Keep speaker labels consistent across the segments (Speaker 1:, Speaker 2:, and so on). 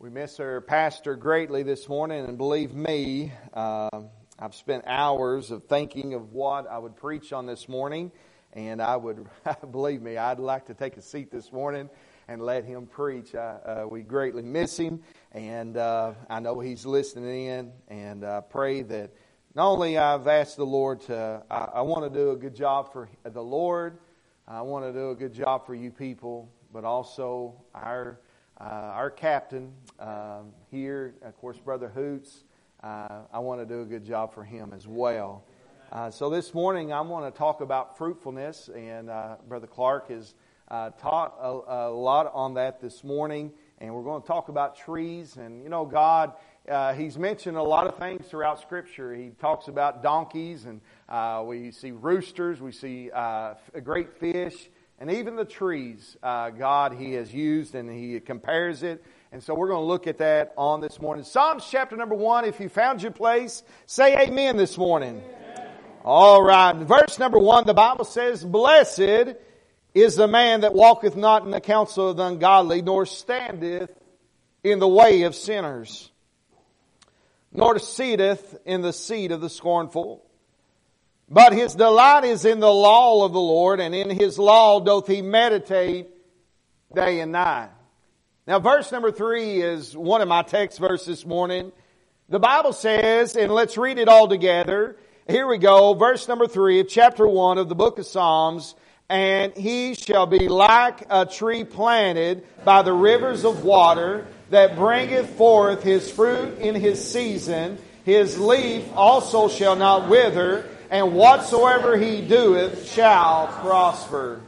Speaker 1: We miss our pastor greatly this morning, and believe me, uh, I've spent hours of thinking of what I would preach on this morning, and I would, believe me, I'd like to take a seat this morning and let him preach. Uh, we greatly miss him, and uh, I know he's listening in, and I pray that not only I've asked the Lord to, I, I want to do a good job for the Lord, I want to do a good job for you people, but also our uh, our captain um, here, of course, Brother Hoots. Uh, I want to do a good job for him as well. Uh, so this morning I want to talk about fruitfulness, and uh, Brother Clark has uh, taught a, a, lot on that this morning, and we're going to talk about trees. And you know, God, uh, He's mentioned a lot of things throughout Scripture. He talks about donkeys, and we see roosters, we see great fish. And even the trees, uh, God, He has used and He compares it. And so we're going to look at that on this morning. Psalms chapter number one, if you found your place, say amen this morning. Amen. All right. Verse number one, the Bible says, Blessed is the man that walketh not in the counsel of the ungodly, nor standeth in the way of sinners, nor sitteth in the seat of the scornful. But his delight is in the law of the Lord, and in his law doth he meditate day and night. Now, verse number three is one of my text verses this morning. The Bible says, and let's read it all together. Here we go, verse number three of chapter one of the book of Psalms. And he shall be like a tree planted by the rivers of water that bringeth forth his fruit in his season. His leaf also shall not wither and whatsoever he doeth shall prosper.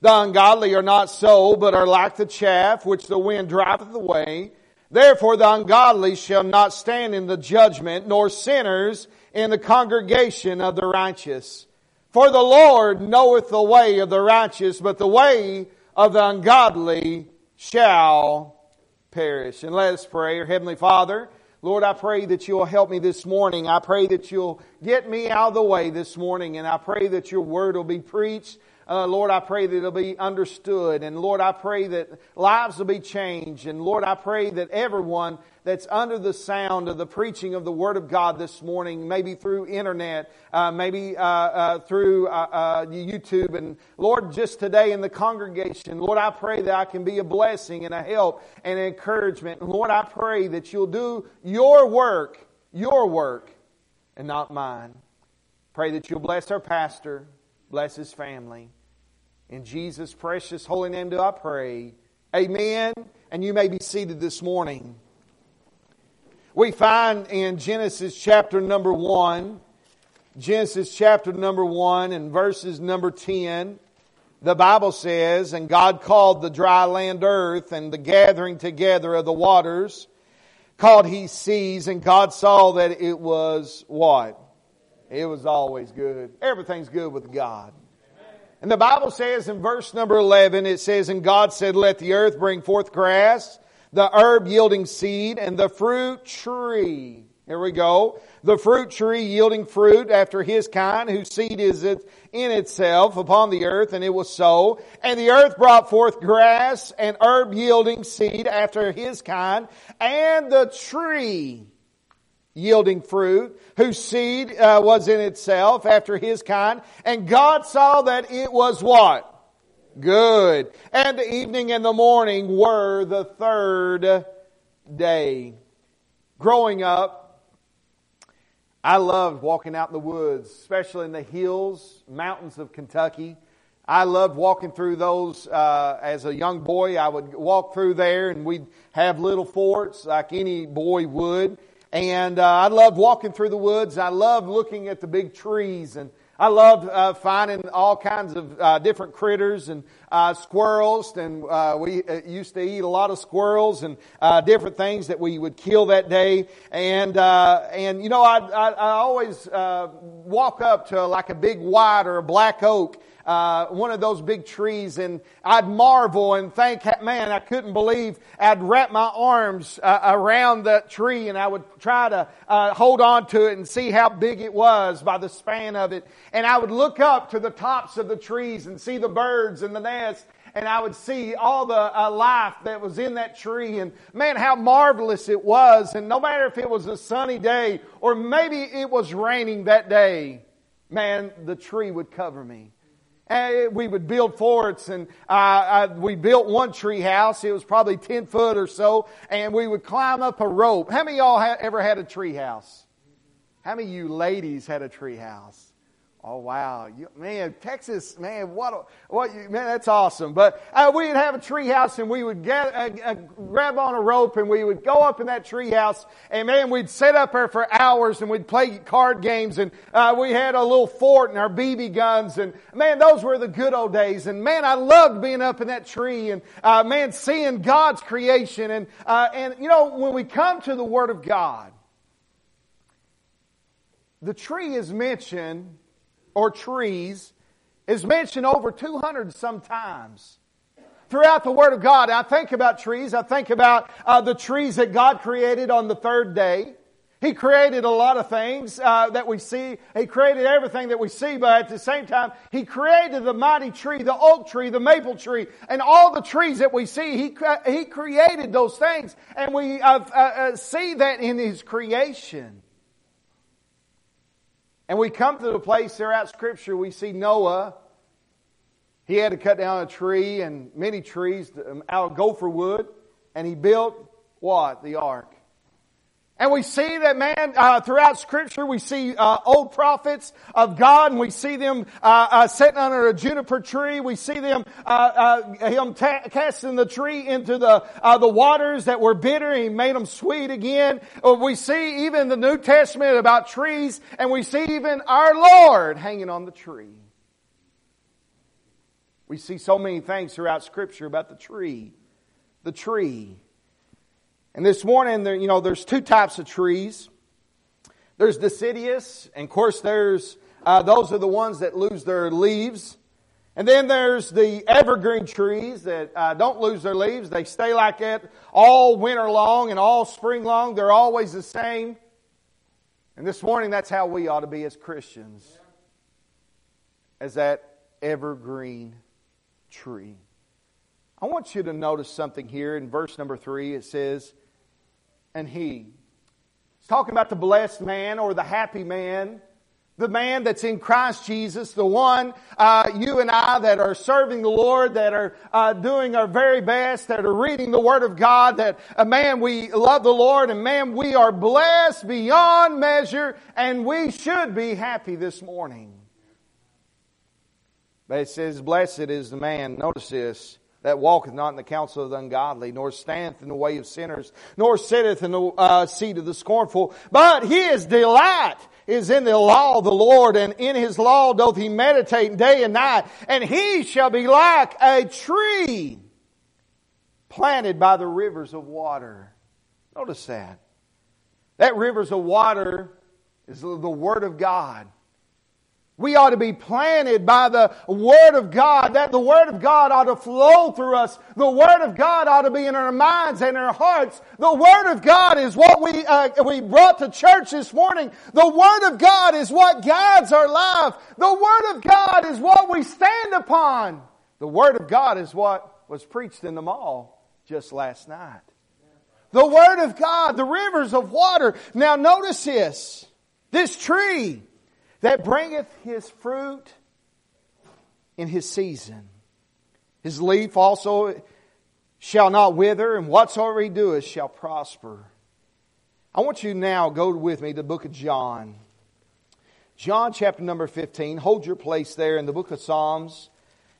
Speaker 1: The ungodly are not so, but are like the chaff which the wind driveth away. Therefore the ungodly shall not stand in the judgment, nor sinners in the congregation of the righteous. For the Lord knoweth the way of the righteous, but the way of the ungodly shall perish. And let us pray. Our Heavenly Father, Lord, I pray that you'll help me this morning. I pray that you'll get me out of the way this morning, and I pray that your word will be preached. Uh, Lord, I pray that it'll be understood. And Lord, I pray that lives will be changed. And Lord, I pray that everyone that's under the sound of the preaching of the Word of God this morning, maybe through internet, uh, maybe uh, uh, through uh, uh, YouTube. And Lord, just today in the congregation, Lord, I pray that I can be a blessing and a help and an encouragement. And Lord, I pray that you'll do your work, your work, and not mine. Pray that you'll bless our pastor, bless his family. In Jesus' precious holy name do I pray. Amen. And you may be seated this morning. We find in Genesis chapter number 1, Genesis chapter number 1 and verses number 10, the Bible says, And God called the dry land earth, and the gathering together of the waters called he seas, and God saw that it was what? It was always good. Everything's good with God. And the Bible says in verse number 11, it says, And God said, Let the earth bring forth grass, the herb yielding seed, and the fruit tree. Here we go. The fruit tree yielding fruit after his kind, whose seed is it in itself upon the earth, and it was so. And the earth brought forth grass and herb yielding seed after his kind, and the tree yielding fruit, whose seed uh, was in itself after his kind. And God saw that it was what? Good. And the evening and the morning were the third day. Growing up, I loved walking out in the woods, especially in the hills, mountains of Kentucky. I loved walking through those uh, as a young boy. I would walk through there and we'd have little forts like any boy would. And uh, I loved walking through the woods. I loved looking at the big trees and I loved uh, finding all kinds of uh, different critters and uh, squirrels, and uh, we uh, used to eat a lot of squirrels and uh, different things that we would kill that day. And and you know, I I, I always walk up to like a big white or a black oak, uh, one of those big trees and I'd marvel and think, man, I couldn't believe I'd wrap my arms uh, around that tree and I would try to uh, hold on to it and see how big it was by the span of it. And I would look up to the tops of the trees and see the birds and the nest and I would see all the uh, life that was in that tree and man, how marvelous it was. And no matter if it was a sunny day or maybe it was raining that day, man, the tree would cover me. And we would build forts and uh, uh, we built one tree house. It was probably 10 foot or so and we would climb up a rope. How many of y'all ha- ever had a tree house? How many of you ladies had a tree house? Oh wow, you, man, Texas, man, what, what, man, that's awesome. But uh, we'd have a tree house, and we would get, uh, uh, grab on a rope, and we would go up in that tree house, and man, we'd sit up there for hours, and we'd play card games, and uh, we had a little fort and our BB guns, and man, those were the good old days. And man, I loved being up in that tree, and uh, man, seeing God's creation, and uh, and you know, when we come to the Word of God, the tree is mentioned or trees is mentioned over 200 sometimes throughout the Word of God. I think about trees. I think about uh, the trees that God created on the third day. He created a lot of things uh, that we see. He created everything that we see, but at the same time, He created the mighty tree, the oak tree, the maple tree, and all the trees that we see. He, he created those things, and we uh, uh, uh see that in His creation. And we come to the place throughout Scripture, we see Noah. He had to cut down a tree and many trees um, out of gopher wood, and he built what? The ark. And we see that man uh, throughout Scripture. We see uh, old prophets of God, and we see them uh, uh sitting under a juniper tree. We see them uh, uh, him ta- casting the tree into the the waters that were bitter. He made them sweet again. we see even the New Testament about trees, and we see even our Lord hanging on the tree. We see so many things throughout Scripture about the tree, the tree. And this morning, there, you know, there's two types of trees. There's deciduous, and of course, there's uh, those are the ones that lose their leaves. And then there's the evergreen trees that uh, don't lose their leaves. They stay like that all winter long and all spring long. They're always the same. And this morning, that's how we ought to be as Christians, as that evergreen tree. I want you to notice something here in verse number three. It says, and he. He's talking about the blessed man or the happy man, the man that's in Christ Jesus, the one, uh, you and I that are serving the Lord, that are uh, doing our very best, that are reading the Word of God, that, uh, man, we love the Lord, and man, we are blessed beyond measure, and we should be happy this morning. But it says, blessed is the man, notice this, that walketh not in the counsel of the ungodly, nor standeth in the way of sinners, nor sitteth in the uh, seat of the scornful. But his delight is in the law of the Lord, and in his law doth he meditate day and night. And he shall be like a tree planted by the rivers of water. Notice that. That rivers of water is the Word of God. We ought to be planted by the Word of God, that the Word of God ought to flow through us. The Word of God ought to be in our minds and our hearts. The Word of God is what we, uh, we brought to church this morning. The Word of God is what guides our life. The Word of God is what we stand upon. The Word of God is what was preached in the mall just last night. The Word of God, the rivers of water. Now notice this. This tree that bringeth his fruit in his season. His leaf also shall not wither, and whatsoever he doeth shall prosper. I want you now go with me to the book of John. John chapter number 15. Hold your place there in the book of Psalms.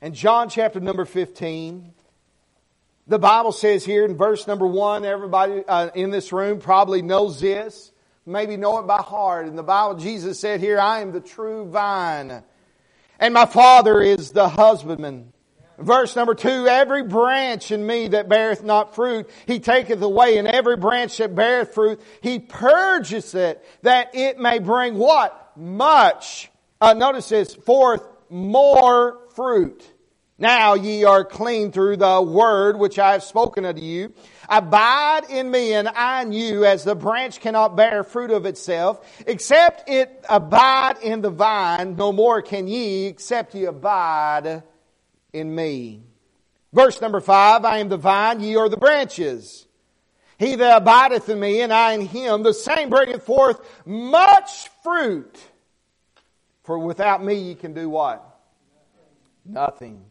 Speaker 1: And John chapter number 15. The Bible says here in verse number 1, everybody uh, in this room probably knows this maybe know it by heart. In the Bible, Jesus said here, I am the true vine, and my Father is the husbandman. Verse number two, every branch in me that beareth not fruit, he taketh away, and every branch that beareth fruit, he purges it, that it may bring what? Much. Uh, notice this, forth more fruit. Now ye are clean through the word which I have spoken unto you. Abide in me and I in you as the branch cannot bear fruit of itself, except it abide in the vine. No more can ye except ye abide in me. Verse number five, I am the vine, ye are the branches. He that abideth in me and I in him, the same bringeth forth much fruit. For without me ye can do what? Nothing.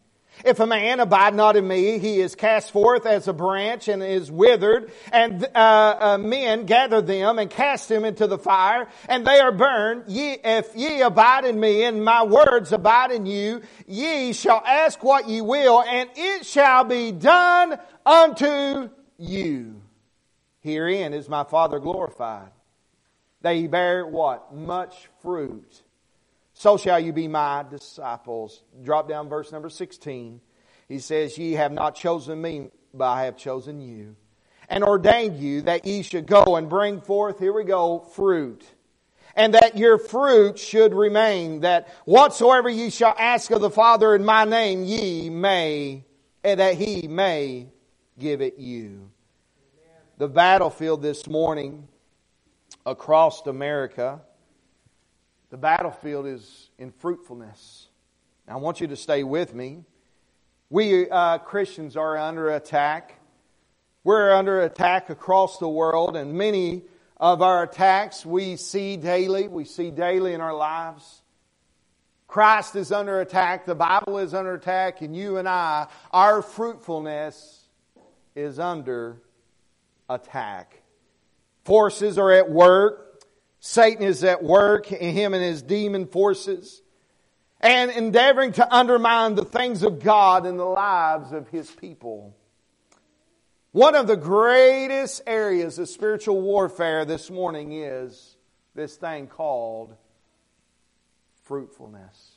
Speaker 1: If a man abide not in me, he is cast forth as a branch and is withered, and uh, uh, men gather them and cast them into the fire, and they are burned. Ye, if ye abide in me, and my words abide in you, ye shall ask what ye will, and it shall be done unto you. Herein is my Father glorified. They bear what? Much fruit so shall you be my disciples. Drop down verse number 16. He says, Ye have not chosen me, but I have chosen you, and ordained you that ye should go and bring forth, here we go, fruit. And that your fruit should remain, that whatsoever ye shall ask of the Father in my name, ye may, and that he may give it you. The battlefield this morning across America the battlefield is in fruitfulness. Now, I want you to stay with me. We uh, Christians are under attack. We're under attack across the world, and many of our attacks we see daily. We see daily in our lives. Christ is under attack, the Bible is under attack, and you and I, our fruitfulness is under attack. Forces are at work. Satan is at work in him and his demon forces and endeavoring to undermine the things of God in the lives of his people. One of the greatest areas of spiritual warfare this morning is this thing called fruitfulness.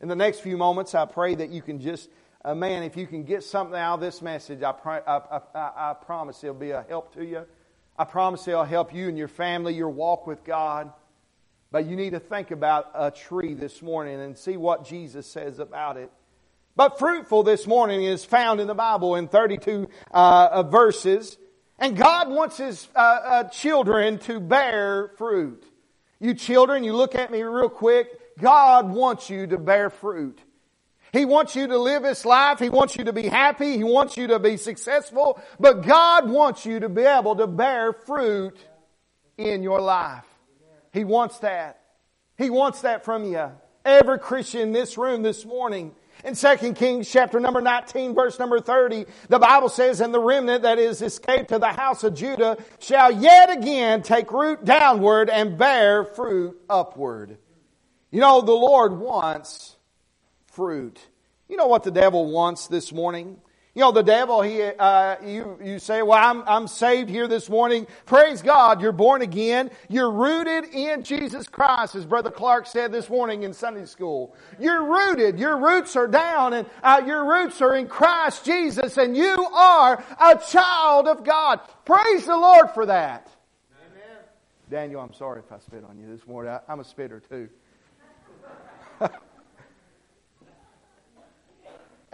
Speaker 1: In the next few moments, I pray that you can just, uh, man, if you can get something out of this message, I, I, I, I promise it'll be a help to you. I promise it'll help you and your family, your walk with God. But you need to think about a tree this morning and see what Jesus says about it. But fruitful this morning is found in the Bible in 32 uh, verses. And God wants His uh, uh, children to bear fruit. You children, you look at me real quick. God wants you to bear fruit. He wants you to live His life. He wants you to be happy. He wants you to be successful. But God wants you to be able to bear fruit in your life. He wants that. He wants that from you. Every Christian in this room this morning. In 2 Kings chapter number 19 verse number 30, the Bible says, And the remnant that is escaped to the house of Judah shall yet again take root downward and bear fruit upward. You know, the Lord wants fruit. You know what the devil wants this morning? You know, the devil, he, uh, you, you say, well, I'm, I'm saved here this morning. Praise God, you're born again. You're rooted in Jesus Christ, as Brother Clark said this morning in Sunday school. You're rooted. Your roots are down and uh, your roots are in Christ Jesus and you are a child of God. Praise the Lord for that. Amen. Daniel, I'm sorry if I spit on you this morning. I, I'm a spitter too.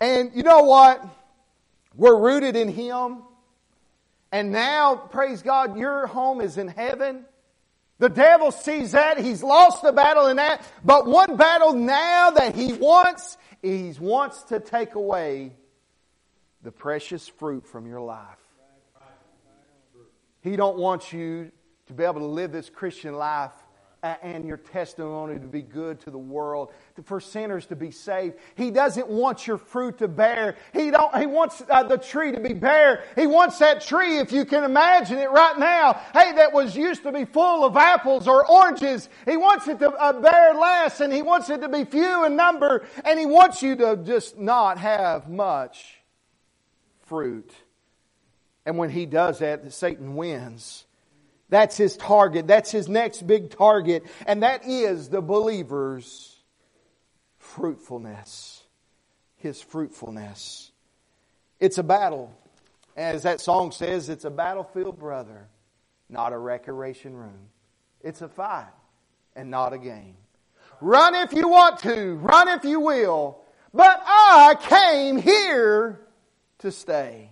Speaker 1: And you know what? We're rooted in Him. And now, praise God, your home is in heaven. The devil sees that. He's lost the battle in that. But one battle now that he wants, he wants to take away the precious fruit from your life. He don't want you to be able to live this Christian life and your testimony to be good to the world, for sinners to be saved. He doesn't want your fruit to bear. He don't, he wants uh, the tree to be bare. He wants that tree, if you can imagine it right now, hey, that was used to be full of apples or oranges. He wants it to uh, bear less and he wants it to be few in number and he wants you to just not have much fruit. And when he does that, Satan wins. That's his target. That's his next big target. And that is the believer's fruitfulness. His fruitfulness. It's a battle. As that song says, it's a battlefield, brother, not a recreation room. It's a fight and not a game. Run if you want to, run if you will, but I came here to stay.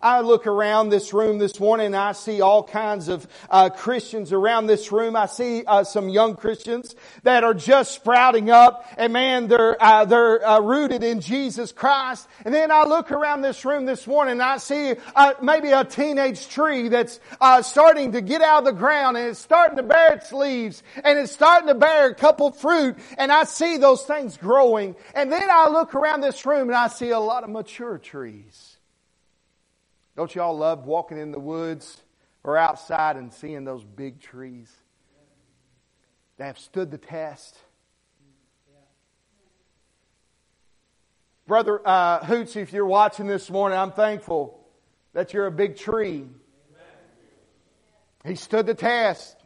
Speaker 1: I look around this room this morning and I see all kinds of uh, Christians around this room. I see uh, some young Christians that are just sprouting up, and man, they're uh, they're uh, rooted in Jesus Christ. And then I look around this room this morning and I see uh, maybe a teenage tree that's uh, starting to get out of the ground and it's starting to bear its leaves and it's starting to bear a couple fruit, and I see those things growing. And then I look around this room and I see a lot of mature trees. Don't you all love walking in the woods or outside and seeing those big trees that have stood the test? Brother uh, Hoots, if you're watching this morning, I'm thankful that you're a big tree. He stood the test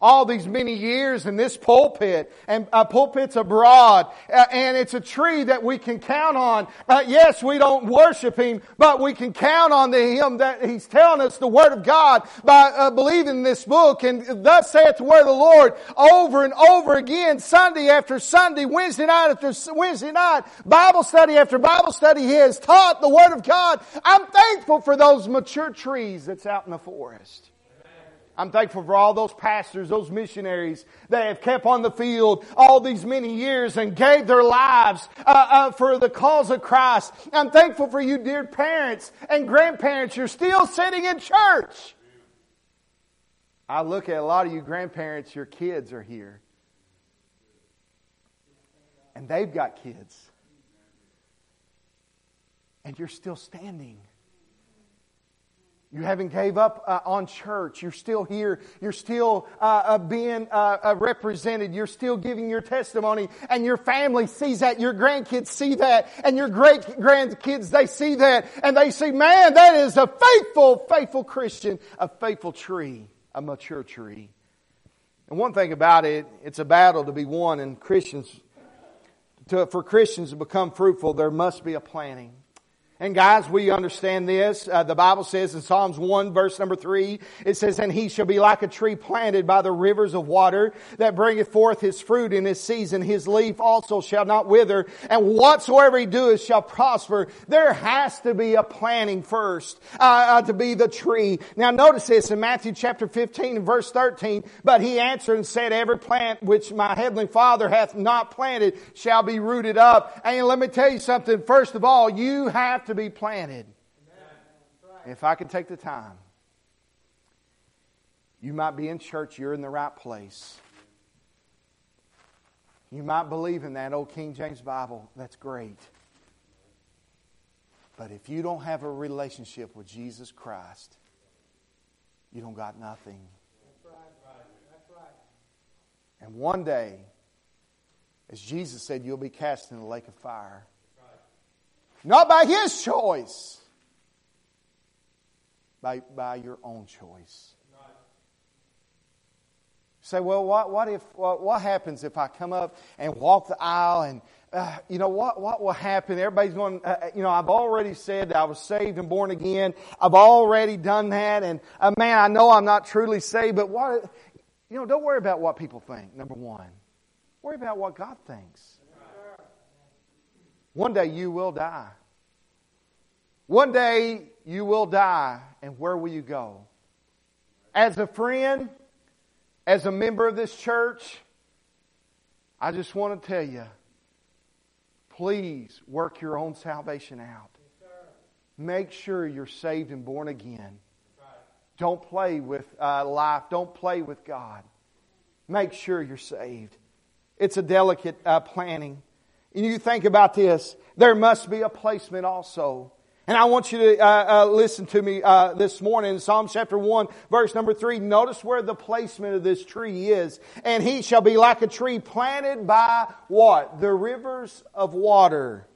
Speaker 1: all these many years in this pulpit and uh, pulpits abroad uh, and it's a tree that we can count on. Uh, yes we don't worship him but we can count on the him that he's telling us the word of god by uh, believing this book. And thus saith the word of the lord over and over again sunday after sunday wednesday night after wednesday night bible study after bible study he has taught the word of god. I'm thankful for those mature trees that's out in the forest I'm thankful for all those pastors, those missionaries that have kept on the field all these many years and gave their lives uh, uh, for the cause of Christ. I'm thankful for you, dear parents and grandparents. You're still sitting in church. I look at a lot of you grandparents, your kids are here. And they've got kids. And you're still standing. You haven't gave up uh, on church. You're still here. You're still uh, uh, being uh, uh, represented. You're still giving your testimony, and your family sees that. Your grandkids see that, and your great grandkids they see that, and they see, man, that is a faithful, faithful Christian, a faithful tree, a mature tree. And one thing about it, it's a battle to be won, and Christians, to, for Christians to become fruitful, there must be a planting. And guys, we understand this. Uh, the Bible says in Psalms 1 verse number 3, it says, And he shall be like a tree planted by the rivers of water that bringeth forth his fruit in his season. His leaf also shall not wither. And whatsoever he doeth shall prosper. There has to be a planting first, uh, uh, to be the tree. Now notice this in Matthew chapter 15 and verse 13. But he answered and said, Every plant which my heavenly father hath not planted shall be rooted up. And let me tell you something. First of all, you have to be planted. If I could take the time, you might be in church, you're in the right place. You might believe in that old King James Bible. That's great. But if you don't have a relationship with Jesus Christ, you don't got nothing. And one day, as Jesus said, you'll be cast in the lake of fire. Not by his choice, by, by your own choice. Say, well, what, what if what, what happens if I come up and walk the aisle and uh, you know what what will happen? Everybody's going. Uh, uh, you know, I've already said that I was saved and born again. I've already done that, and uh, man, I know I'm not truly saved. But what you know, don't worry about what people think. Number one, worry about what God thinks. One day you will die. One day you will die, and where will you go? As a friend, as a member of this church, I just want to tell you please work your own salvation out. Make sure you're saved and born again. Don't play with uh, life, don't play with God. Make sure you're saved. It's a delicate uh, planning. And you think about this, there must be a placement also. And I want you to uh, uh, listen to me uh, this morning in Psalm chapter 1, verse number 3. Notice where the placement of this tree is. And he shall be like a tree planted by what? The rivers of water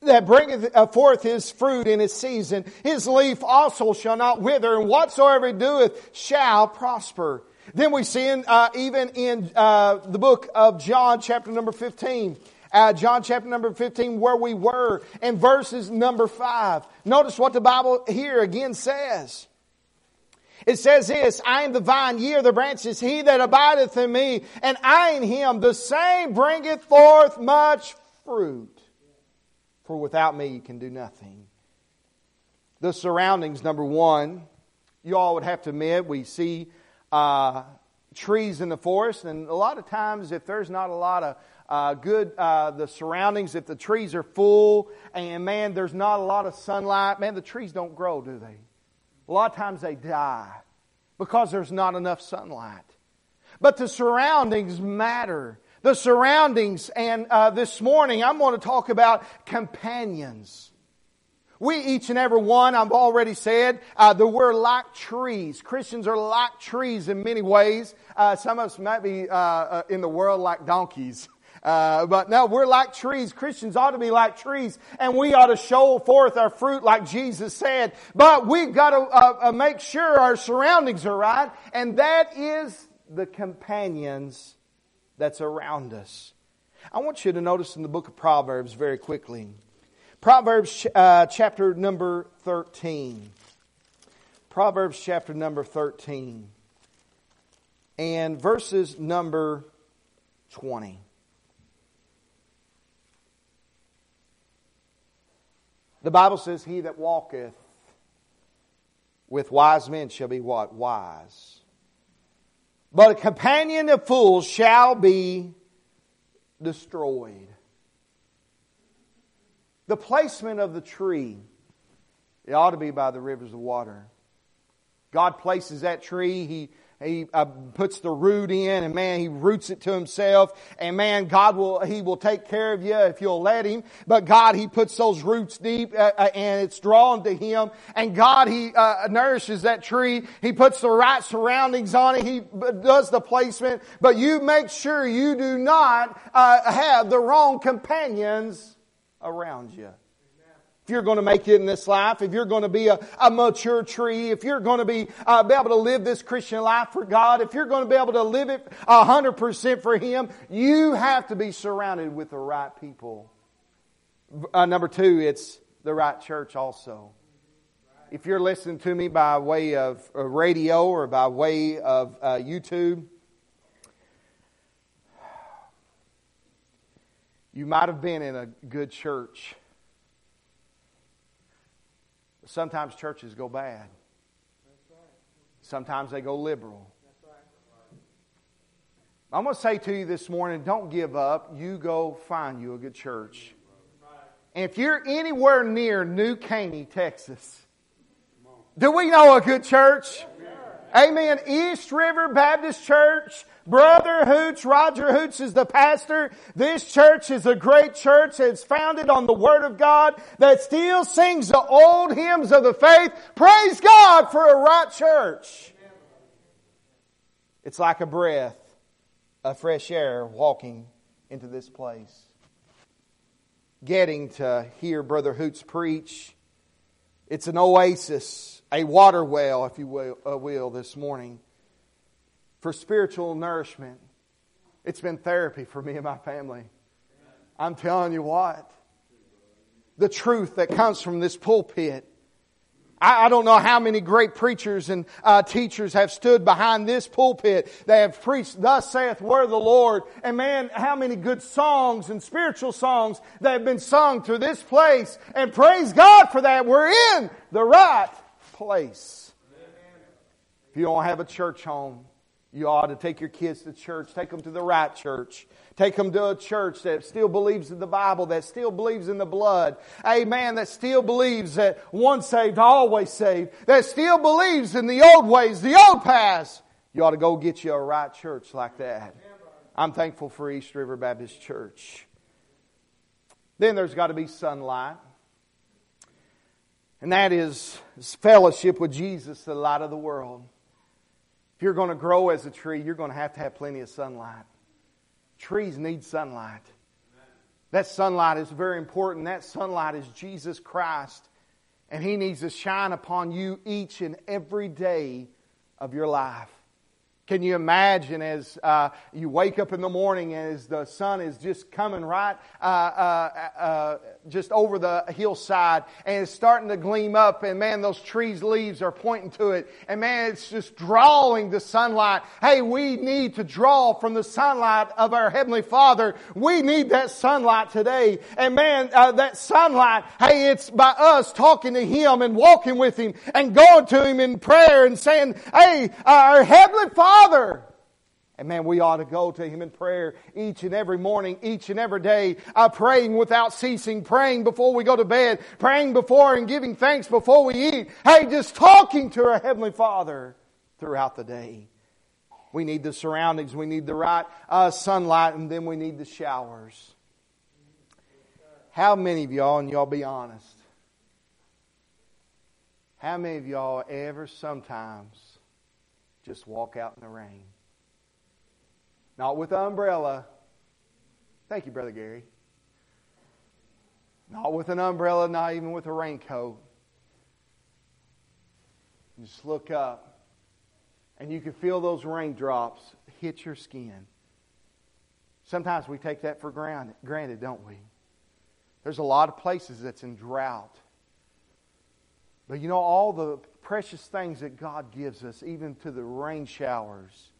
Speaker 1: that bringeth uh, forth his fruit in his season. His leaf also shall not wither, and whatsoever he doeth shall prosper. Then we see in, uh, even in uh, the book of John, chapter number 15, uh, John chapter number 15, where we were, and verses number 5. Notice what the Bible here again says. It says this, I am the vine, ye are the branches, he that abideth in me, and I in him, the same bringeth forth much fruit. For without me you can do nothing. the surroundings, number one. You all would have to admit we see uh, trees in the forest, and a lot of times, if there's not a lot of uh, good, uh, the surroundings, if the trees are full, and man, there's not a lot of sunlight, man, the trees don't grow, do they? A lot of times they die because there's not enough sunlight. But the surroundings matter. The surroundings, and uh, this morning I'm going to talk about companions. We, each and every one, I've already said, uh, that we're like trees. Christians are like trees in many ways. Uh, some of us might be uh, uh in the world like donkeys. Uh, but no, we're like trees. Christians ought to be like trees, and we ought to show forth our fruit like Jesus said. But we've got to uh, uh, make sure our surroundings are right, and that is the companions that's around us. I want you to notice in the book of Proverbs very quickly. Proverbs uh, chapter number 13. Proverbs chapter number 13. And verses number 20. The Bible says, He that walketh with wise men shall be what? Wise. But a companion of fools shall be destroyed. The placement of the tree, it ought to be by the rivers of water. God places that tree, He he uh, puts the root in and man, he roots it to himself. And man, God will, he will take care of you if you'll let him. But God, he puts those roots deep uh, uh, and it's drawn to him. And God, he uh, nourishes that tree. He puts the right surroundings on it. He does the placement. But you make sure you do not uh, have the wrong companions around you if you're going to make it in this life, if you're going to be a, a mature tree, if you're going to be, uh, be able to live this Christian life for God, if you're going to be able to live it 100% for Him, you have to be surrounded with the right people. Uh, number two, it's the right church also. If you're listening to me by way of radio or by way of uh, YouTube, you might have been in a good church Sometimes churches go bad. Sometimes they go liberal. I'm going to say to you this morning don't give up. You go find you a good church. And if you're anywhere near New Caney, Texas, do we know a good church? Amen. East River Baptist Church. Brother Hoots, Roger Hoots is the pastor. This church is a great church that's founded on the Word of God that still sings the old hymns of the faith. Praise God for a right church. It's like a breath of fresh air walking into this place. Getting to hear Brother Hoots preach. It's an oasis, a water well, if you will, uh, will this morning for spiritual nourishment. It's been therapy for me and my family. I'm telling you what. The truth that comes from this pulpit. I, I don't know how many great preachers and uh, teachers have stood behind this pulpit. They have preached, Thus saith word the Lord. And man, how many good songs and spiritual songs that have been sung through this place. And praise God for that. We're in the right place. If you don't have a church home, you ought to take your kids to church. Take them to the right church. Take them to a church that still believes in the Bible, that still believes in the blood. Amen. That still believes that once saved, always saved. That still believes in the old ways, the old paths. You ought to go get you a right church like that. I'm thankful for East River Baptist Church. Then there's got to be sunlight. And that is fellowship with Jesus, the light of the world. If you're going to grow as a tree, you're going to have to have plenty of sunlight. Trees need sunlight. That sunlight is very important. That sunlight is Jesus Christ. And He needs to shine upon you each and every day of your life. Can you imagine as uh, you wake up in the morning and as the sun is just coming right uh, uh, uh, just over the hillside and it's starting to gleam up and man, those trees' leaves are pointing to it and man, it's just drawing the sunlight. Hey, we need to draw from the sunlight of our Heavenly Father. We need that sunlight today. And man, uh, that sunlight, hey, it's by us talking to Him and walking with Him and going to Him in prayer and saying, hey, our Heavenly Father Father. And man, we ought to go to Him in prayer each and every morning, each and every day, uh, praying without ceasing, praying before we go to bed, praying before and giving thanks before we eat. Hey, just talking to our Heavenly Father throughout the day. We need the surroundings, we need the right uh, sunlight, and then we need the showers. How many of y'all, and y'all be honest, how many of y'all ever sometimes just walk out in the rain. Not with an umbrella. Thank you, Brother Gary. Not with an umbrella, not even with a raincoat. Just look up, and you can feel those raindrops hit your skin. Sometimes we take that for granted, don't we? There's a lot of places that's in drought. But you know, all the precious things that God gives us, even to the rain showers,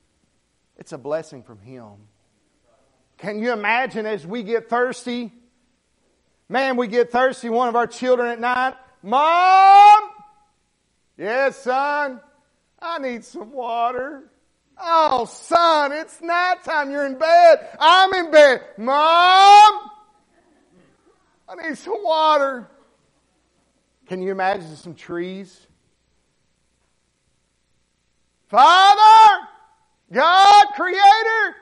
Speaker 1: it's a blessing from Him. Can you imagine as we get thirsty? Man, we get thirsty, one of our children at night, Mom! Yes, son, I need some water. Oh, son, it's night time. You're in bed. I'm in bed. Mom! I need some water. Can you imagine some trees? Father, God, Creator,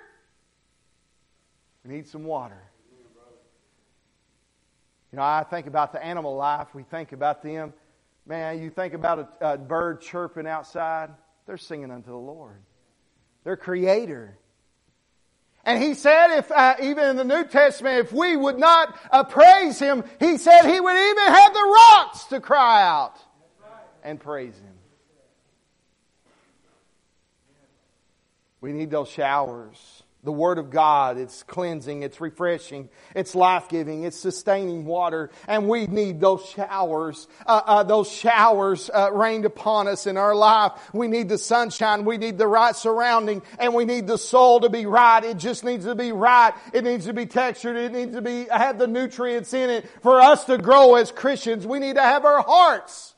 Speaker 1: we need some water. You know, I think about the animal life. We think about them. Man, you think about a, a bird chirping outside. They're singing unto the Lord. They're Creator. And he said, if uh, even in the New Testament, if we would not uh, praise him, he said he would even have the rocks to cry out and praise him. We need those showers. The Word of God, it's cleansing, it's refreshing, it's life giving, it's sustaining water, and we need those showers. Uh, uh, those showers uh, rained upon us in our life. We need the sunshine, we need the right surrounding, and we need the soul to be right. It just needs to be right. It needs to be textured. It needs to be have the nutrients in it for us to grow as Christians. We need to have our hearts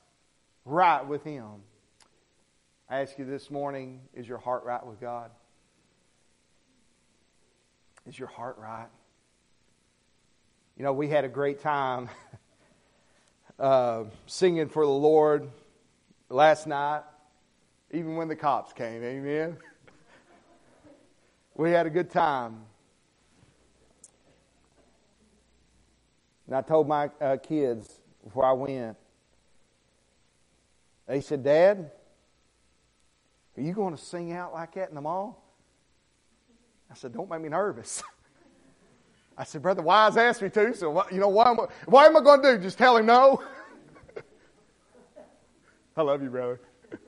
Speaker 1: right with Him. I ask you this morning is your heart right with God? Is your heart right? You know, we had a great time uh, singing for the Lord last night, even when the cops came. Amen. we had a good time. And I told my uh, kids before I went, they said, Dad, are you going to sing out like that in the mall? I said, Don't make me nervous. I said, Brother Wise asked me to, so you know, what am, I, am I going to do? Just tell him no? I love you, brother.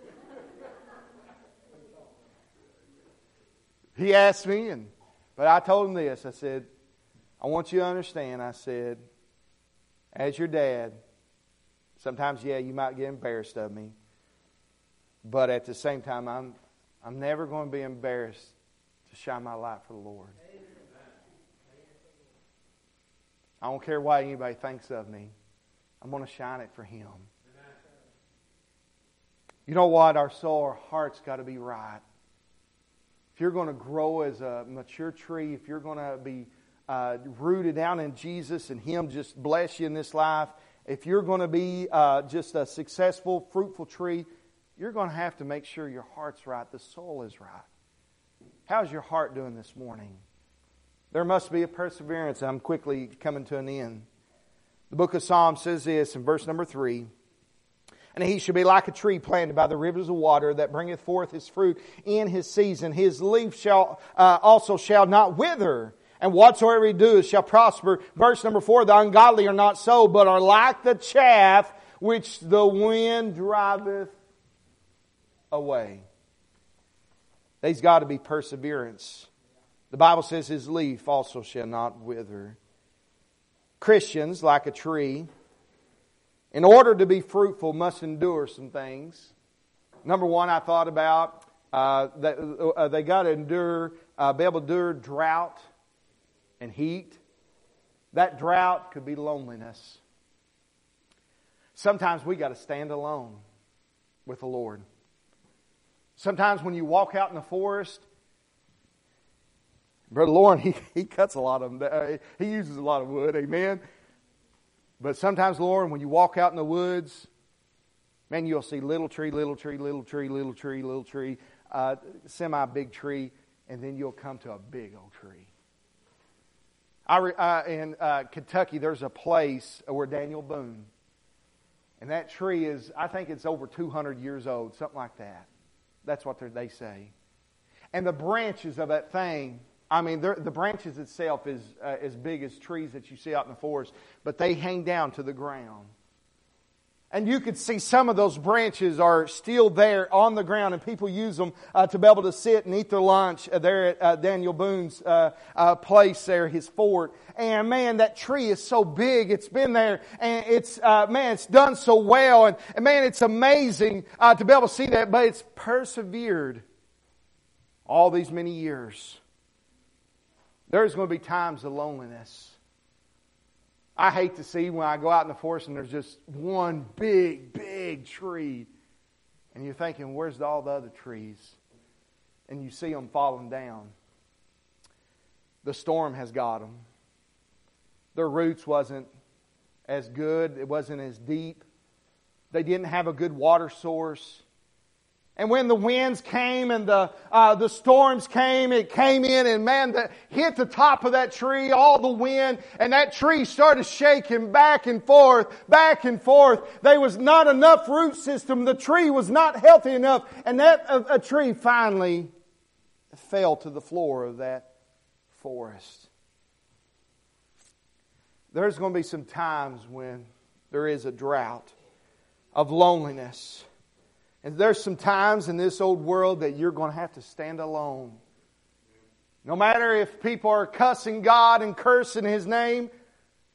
Speaker 1: he asked me, and but I told him this. I said, I want you to understand. I said, as your dad, sometimes, yeah, you might get embarrassed of me. But at the same time, I'm, I'm never going to be embarrassed to shine my light for the Lord. I don't care what anybody thinks of me. I'm going to shine it for Him. You know what? Our soul, our heart's got to be right. If you're going to grow as a mature tree, if you're going to be uh, rooted down in Jesus and Him just bless you in this life, if you're going to be uh, just a successful, fruitful tree, you're going to have to make sure your heart's right, the soul is right. How's your heart doing this morning? There must be a perseverance. I'm quickly coming to an end. The book of Psalms says this in verse number three. And he shall be like a tree planted by the rivers of water that bringeth forth his fruit in his season. His leaf shall uh, also shall not wither, and whatsoever he doeth shall prosper. Verse number four: The ungodly are not so, but are like the chaff which the wind driveth away. There's got to be perseverance. The Bible says his leaf also shall not wither. Christians, like a tree, in order to be fruitful, must endure some things. Number one, I thought about uh, that uh, they got to endure, uh, be able to endure drought and heat. That drought could be loneliness. Sometimes we got to stand alone with the Lord. Sometimes when you walk out in the forest, Brother Lauren, he, he cuts a lot of them. Uh, he uses a lot of wood, amen. But sometimes, Lauren, when you walk out in the woods, man, you'll see little tree, little tree, little tree, little tree, little tree, uh, semi big tree, and then you'll come to a big old tree. I re, uh, in uh, Kentucky, there's a place where Daniel Boone, and that tree is, I think it's over 200 years old, something like that. That's what they say. And the branches of that thing, I mean, the branches itself is uh, as big as trees that you see out in the forest, but they hang down to the ground. And you could see some of those branches are still there on the ground, and people use them uh, to be able to sit and eat their lunch uh, there at uh, Daniel Boone's uh, uh, place there, his fort. And man, that tree is so big. It's been there, and it's uh, man, it's done so well, and, and man, it's amazing to be able to see that. But it's persevered all these many years. There's going to be times of loneliness. I hate to see when I go out in the forest and there's just one big, big tree. And you're thinking, where's all the other trees? And you see them falling down. The storm has got them. Their roots wasn't as good, it wasn't as deep. They didn't have a good water source. And when the winds came and the, uh, the storms came, it came in and man, the, hit the top of that tree, all the wind, and that tree started shaking back and forth, back and forth. There was not enough root system. The tree was not healthy enough. And that a, a tree finally fell to the floor of that forest. There's going to be some times when there is a drought of loneliness and there's some times in this old world that you're going to have to stand alone. No matter if people are cussing God and cursing His name,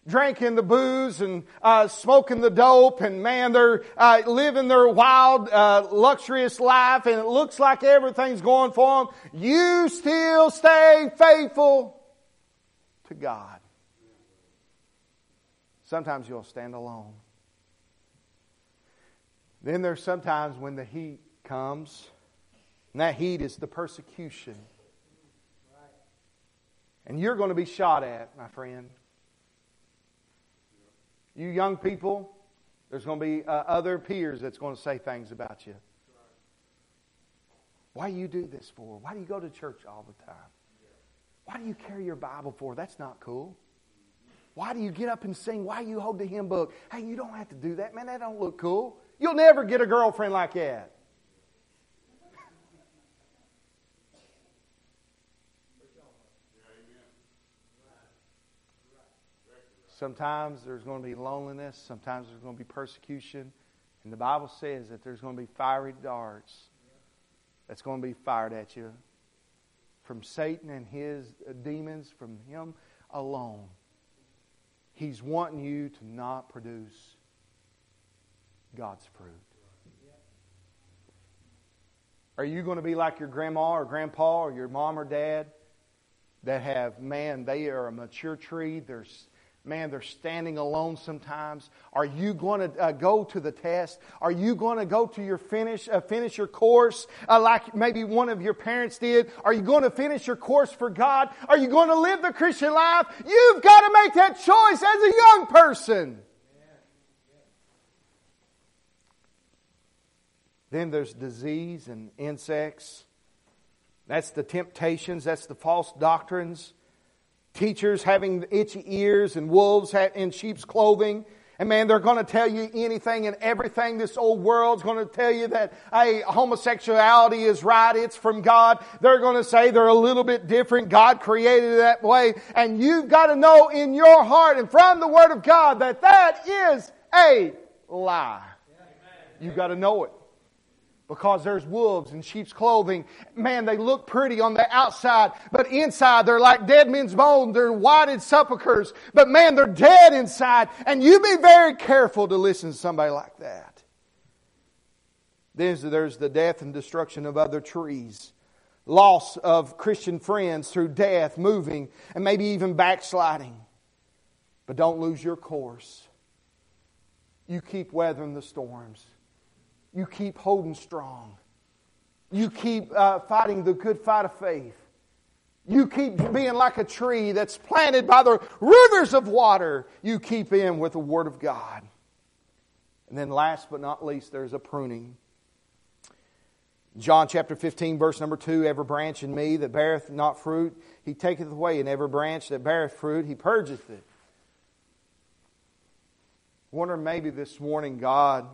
Speaker 1: drinking the booze and uh, smoking the dope, and man, they're uh, living their wild, uh, luxurious life, and it looks like everything's going for them. You still stay faithful to God. Sometimes you'll stand alone. Then there's sometimes when the heat comes, and that heat is the persecution. And you're going to be shot at, my friend. You young people, there's going to be uh, other peers that's going to say things about you. Why do you do this for? Why do you go to church all the time? Why do you carry your Bible for? That's not cool. Why do you get up and sing? Why do you hold the hymn book? Hey, you don't have to do that, man. That don't look cool. You'll never get a girlfriend like that. Sometimes there's going to be loneliness. Sometimes there's going to be persecution. And the Bible says that there's going to be fiery darts that's going to be fired at you from Satan and his uh, demons, from him alone. He's wanting you to not produce God's fruit. Are you going to be like your grandma or grandpa or your mom or dad that have, man, they are a mature tree. They're, man, they're standing alone sometimes. Are you going to uh, go to the test? Are you going to go to your finish, uh, finish your course uh, like maybe one of your parents did? Are you going to finish your course for God? Are you going to live the Christian life? You've got to make that choice as a young person. Then there's disease and insects. That's the temptations, that's the false doctrines. Teachers having itchy ears and wolves in sheep's clothing. And man, they're going to tell you anything and everything. This old world's going to tell you that, hey, homosexuality is right. It's from God. They're going to say they're a little bit different. God created it that way. And you've got to know in your heart and from the Word of God that that is a lie. You've got to know it. Because there's wolves in sheep's clothing. Man, they look pretty on the outside, but inside they're like dead men's bones. They're whited sepulchres, but man, they're dead inside. And you be very careful to listen to somebody like that. Then there's the death and destruction of other trees. Loss of Christian friends through death, moving, and maybe even backsliding. But don't lose your course. You keep weathering the storms you keep holding strong. You keep uh, fighting the good fight of faith. You keep being like a tree that's planted by the rivers of water. You keep in with the Word of God. And then, last but not least, there's a pruning. John chapter 15, verse number 2 Every branch in me that beareth not fruit, he taketh away, and every branch that beareth fruit, he purgeth it. Wonder maybe this morning God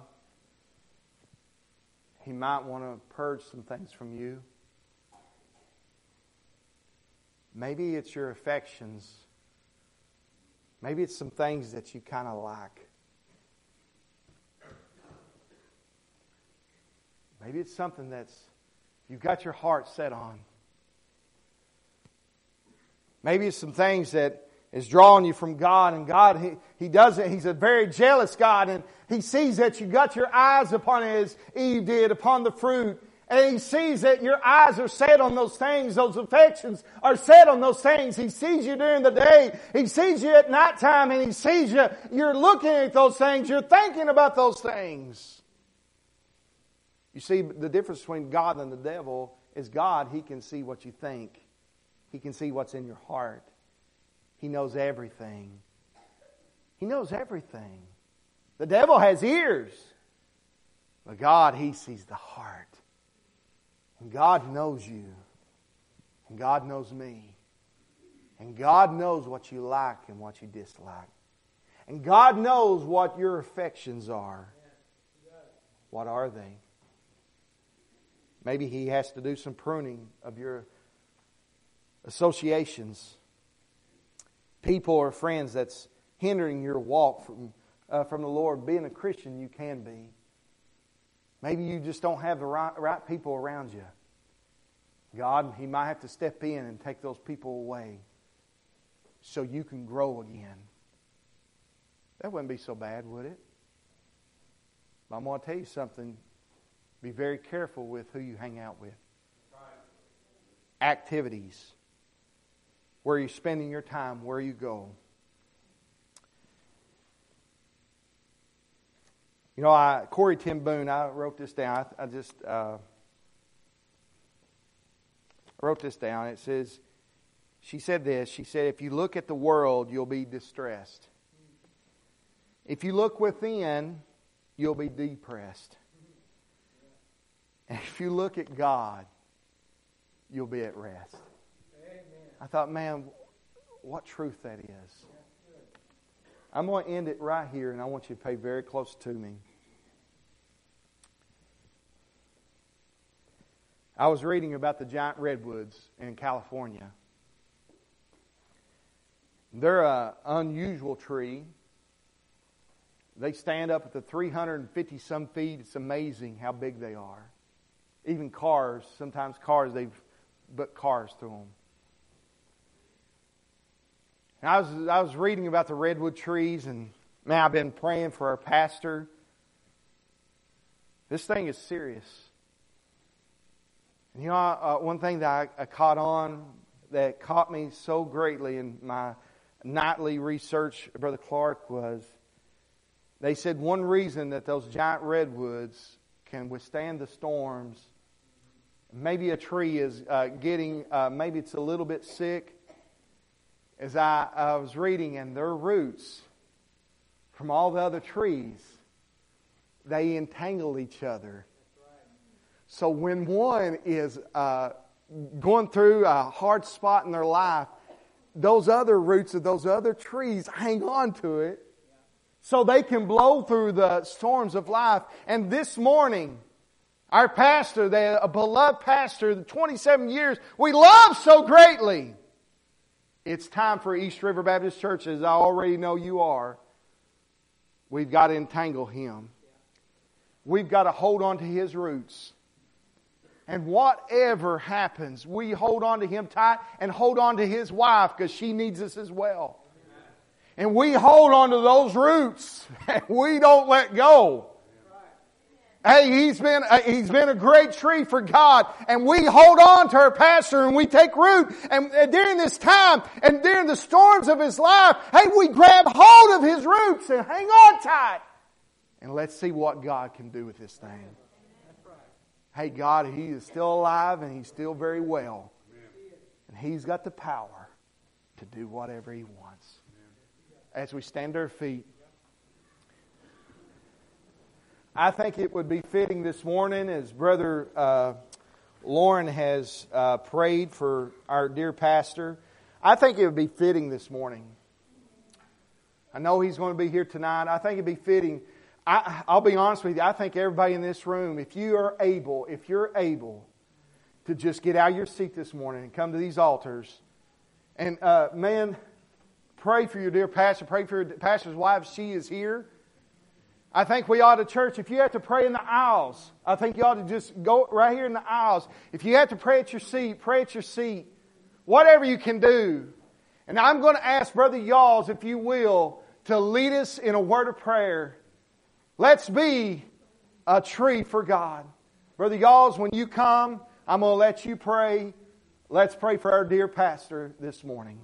Speaker 1: he might want to purge some things from you. Maybe it's your affections. Maybe it's some things that you kind of like. Maybe it's something that's you've got your heart set on. Maybe it's some things that is drawing you from God, and God, He, he does it. He's a very jealous God, and He sees that you got your eyes upon it as Eve did, upon the fruit. And He sees that your eyes are set on those things, those affections are set on those things. He sees you during the day, He sees you at nighttime, and He sees you, you're looking at those things, you're thinking about those things. You see, the difference between God and the devil is God, He can see what you think. He can see what's in your heart. He knows everything. He knows everything. The devil has ears. But God, He sees the heart. And God knows you. And God knows me. And God knows what you like and what you dislike. And God knows what your affections are. What are they? Maybe He has to do some pruning of your associations people or friends that's hindering your walk from, uh, from the Lord. Being a Christian, you can be. Maybe you just don't have the right, right people around you. God, He might have to step in and take those people away so you can grow again. That wouldn't be so bad, would it? But I'm going to tell you something. Be very careful with who you hang out with. Activities where you're spending your time, where you go. You know, I Corrie ten Boom. I wrote this down. I, I just uh, wrote this down. It says, she said this. She said, "If you look at the world, you'll be distressed. If you look within, you'll be depressed. And if you look at God, you'll be at rest." I thought, man, what truth that is. I'm going to end it right here, and I want you to pay very close to me. I was reading about the giant redwoods in California. They're an unusual tree. They stand up at the 350 some feet. It's amazing how big they are. Even cars, sometimes cars, they've put cars through them. And I was, I was reading about the redwood trees, and man, I've been praying for our pastor. This thing is serious. And you know, uh, one thing that I, I caught on that caught me so greatly in my nightly research, Brother Clark, was they said one reason that those giant redwoods can withstand the storms. Maybe a tree is uh, getting, uh, maybe it's a little bit sick, as I, was reading, and their roots from all the other trees, they entangle each other. So when one is uh, going through a hard spot in their life, those other roots of those other trees hang on to it so they can blow through the storms of life. And this morning, our pastor, the, a beloved pastor, the 27 years we love so greatly, it's time for East River Baptist Church, as I already know you are. We've got to entangle him. We've got to hold on to his roots. And whatever happens, we hold on to him tight and hold on to his wife because she needs us as well. And we hold on to those roots and we don't let go. Hey, he's been, uh, he's been a great tree for God and we hold on to our pastor and we take root and, and during this time and during the storms of his life, hey, we grab hold of his roots and hang on tight and let's see what God can do with this thing. Hey, God, He is still alive and He's still very well. And He's got the power to do whatever He wants. As we stand to our feet, I think it would be fitting this morning as Brother uh, Lauren has uh, prayed for our dear pastor. I think it would be fitting this morning. I know he's going to be here tonight. I think it'd be fitting I, I'll be honest with you. I think everybody in this room, if you are able, if you're able to just get out of your seat this morning and come to these altars, and uh, man, pray for your dear pastor, pray for your pastor's wife. She is here. I think we ought to church. If you have to pray in the aisles, I think you ought to just go right here in the aisles. If you have to pray at your seat, pray at your seat. Whatever you can do. And I'm going to ask Brother Yalls, if you will, to lead us in a word of prayer. Let's be a tree for God. Brother Yalls, when you come, I'm going to let you pray. Let's pray for our dear pastor this morning.